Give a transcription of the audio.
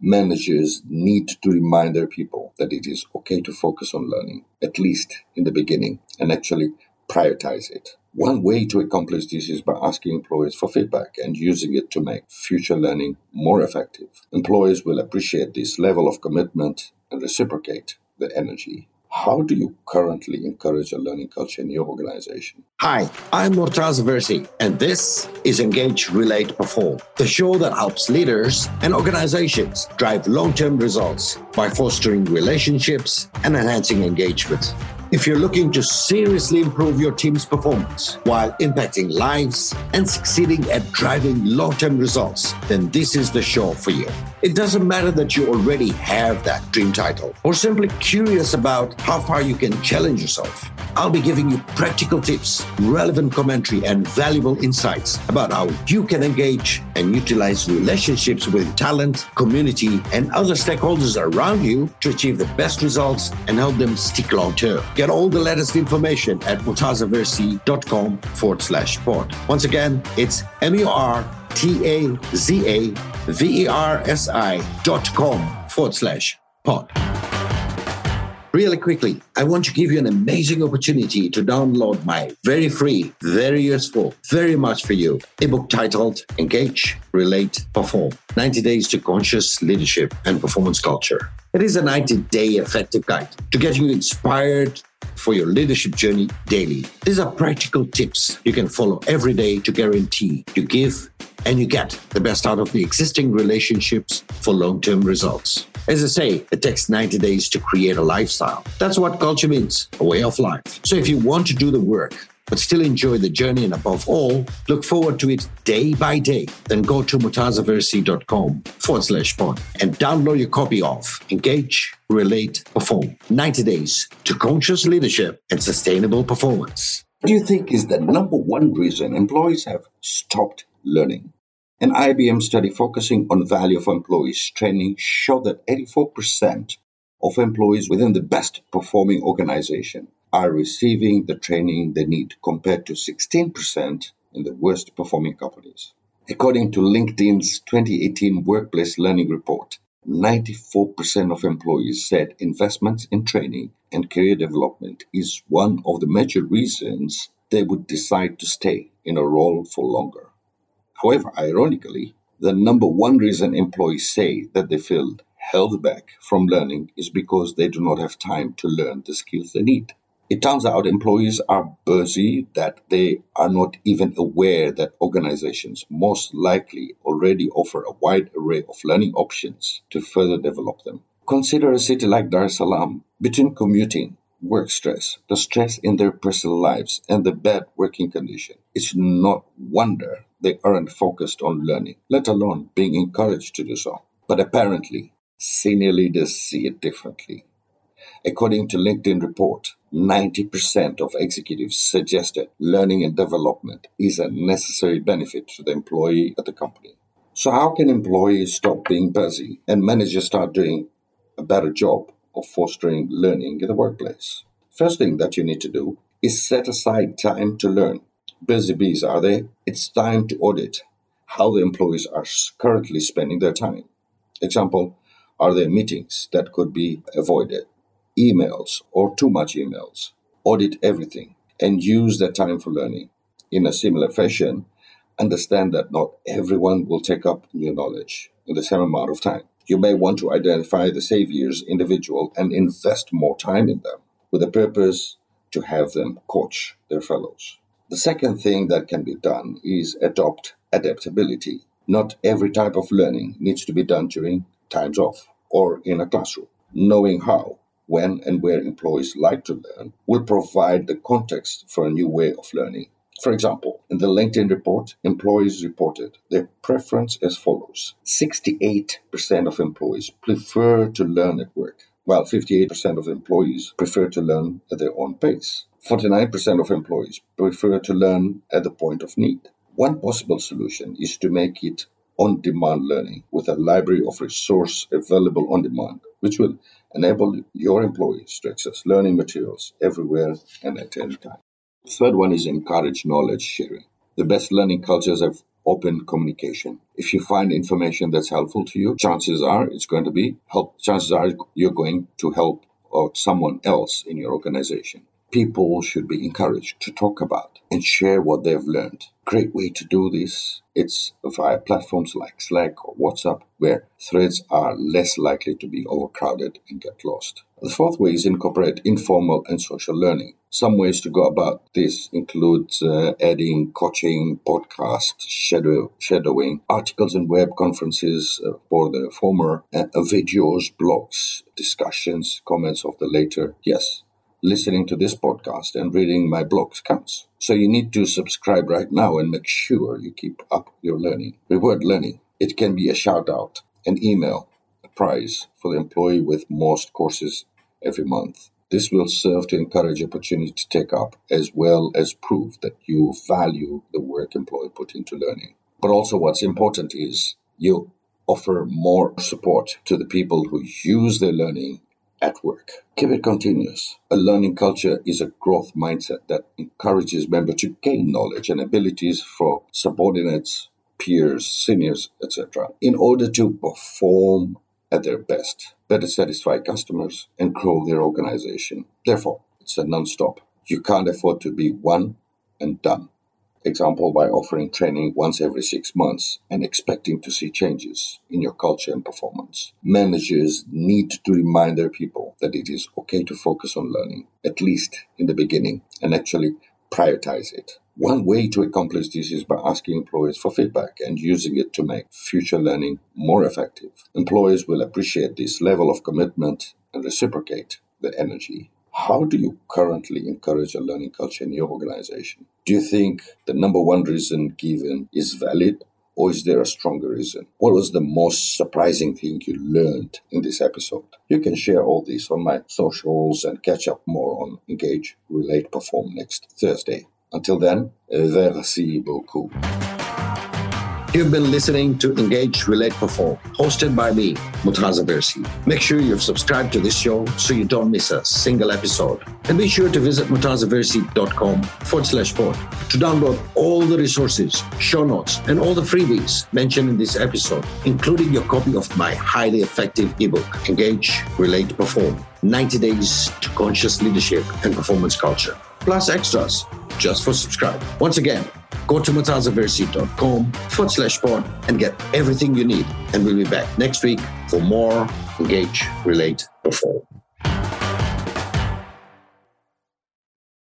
managers need to remind their people that it is okay to focus on learning, at least in the beginning, and actually prioritize it. One way to accomplish this is by asking employees for feedback and using it to make future learning more effective. Employees will appreciate this level of commitment and reciprocate the energy how do you currently encourage a learning culture in your organization? Hi, I'm Murtaza Versi, and this is Engage, Relate, Perform, the show that helps leaders and organizations drive long term results by fostering relationships and enhancing engagement. If you're looking to seriously improve your team's performance while impacting lives and succeeding at driving long term results, then this is the show for you. It doesn't matter that you already have that dream title or simply curious about how far you can challenge yourself. I'll be giving you practical tips, relevant commentary, and valuable insights about how you can engage and utilize relationships with talent, community, and other stakeholders around you to achieve the best results and help them stick long term. Get all the latest information at murtazaversi.com forward slash pod. Once again, it's M U R T A Z A V E R S I dot com forward slash pod. Really quickly, I want to give you an amazing opportunity to download my very free, very useful, very much for you ebook titled Engage, Relate, Perform 90 Days to Conscious Leadership and Performance Culture. It is a 90 day effective guide to get you inspired for your leadership journey daily. These are practical tips you can follow every day to guarantee you give and you get the best out of the existing relationships for long term results. As I say, it takes 90 days to create a lifestyle. That's what culture means a way of life. So if you want to do the work, but still enjoy the journey and above all, look forward to it day by day, then go to murtazaversi.com forward slash pod and download your copy of Engage, Relate, Perform 90 Days to Conscious Leadership and Sustainable Performance. What do you think is the number one reason employees have stopped learning? An IBM study focusing on value for employees training showed that 84% of employees within the best performing organization are receiving the training they need compared to 16% in the worst performing companies. According to LinkedIn's 2018 Workplace Learning Report, 94% of employees said investments in training and career development is one of the major reasons they would decide to stay in a role for longer. However, ironically, the number one reason employees say that they feel held back from learning is because they do not have time to learn the skills they need. It turns out employees are busy that they are not even aware that organizations most likely already offer a wide array of learning options to further develop them. Consider a city like Dar es Salaam. Between commuting, work stress, the stress in their personal lives, and the bad working condition, it's not wonder they aren't focused on learning, let alone being encouraged to do so. But apparently, senior leaders see it differently. According to LinkedIn report, 90% of executives suggested learning and development is a necessary benefit to the employee at the company. So how can employees stop being busy and managers start doing a better job of fostering learning in the workplace? First thing that you need to do is set aside time to learn. Busy bees, are they? It's time to audit how the employees are currently spending their time. Example, are there meetings that could be avoided? emails or too much emails. Audit everything and use that time for learning. In a similar fashion, understand that not everyone will take up new knowledge in the same amount of time. You may want to identify the saviors individual and invest more time in them with the purpose to have them coach their fellows. The second thing that can be done is adopt adaptability. Not every type of learning needs to be done during times off or in a classroom. Knowing how when and where employees like to learn will provide the context for a new way of learning. For example, in the LinkedIn report, employees reported their preference as follows 68% of employees prefer to learn at work, while 58% of employees prefer to learn at their own pace. 49% of employees prefer to learn at the point of need. One possible solution is to make it on demand learning with a library of resource available on demand, which will enable your employees to access learning materials everywhere and at any time. The third one is encourage knowledge sharing. The best learning cultures have open communication. If you find information that's helpful to you, chances are it's going to be help. Chances are you're going to help out someone else in your organization. People should be encouraged to talk about and share what they've learned. Great way to do this. It's via platforms like Slack or WhatsApp, where threads are less likely to be overcrowded and get lost. The fourth way is incorporate informal and social learning. Some ways to go about this include uh, adding coaching, podcasts, shadow, shadowing, articles and web conferences uh, for the former, uh, videos, blogs, discussions, comments of the later. Yes, listening to this podcast and reading my blogs counts. So you need to subscribe right now and make sure you keep up your learning. Reward learning. It can be a shout out, an email, a prize for the employee with most courses every month. This will serve to encourage opportunity to take up as well as prove that you value the work employee put into learning. But also what's important is you offer more support to the people who use their learning at work. Keep it continuous. A learning culture is a growth mindset that encourages members to gain knowledge and abilities for subordinates, peers, seniors, etc., in order to perform at their best, better satisfy customers, and grow their organization. Therefore, it's a non stop. You can't afford to be one and done example by offering training once every six months and expecting to see changes in your culture and performance. Managers need to remind their people that it is okay to focus on learning, at least in the beginning, and actually prioritize it. One way to accomplish this is by asking employees for feedback and using it to make future learning more effective. Employees will appreciate this level of commitment and reciprocate the energy how do you currently encourage a learning culture in your organization? Do you think the number one reason given is valid or is there a stronger reason? What was the most surprising thing you learned in this episode? You can share all this on my socials and catch up more on Engage, Relate, Perform next Thursday. Until then, merci beaucoup. You've been listening to Engage, Relate, Perform, hosted by me, Murtaza Versi. Make sure you've subscribed to this show so you don't miss a single episode. And be sure to visit murtazaversi.com forward slash pod to download all the resources, show notes, and all the freebies mentioned in this episode, including your copy of my highly effective ebook, Engage, Relate, Perform 90 Days to Conscious Leadership and Performance Culture, plus extras just for subscribe. Once again, go to murtazaversi.com forward slash pod and get everything you need. And we'll be back next week for more Engage, Relate, Perform.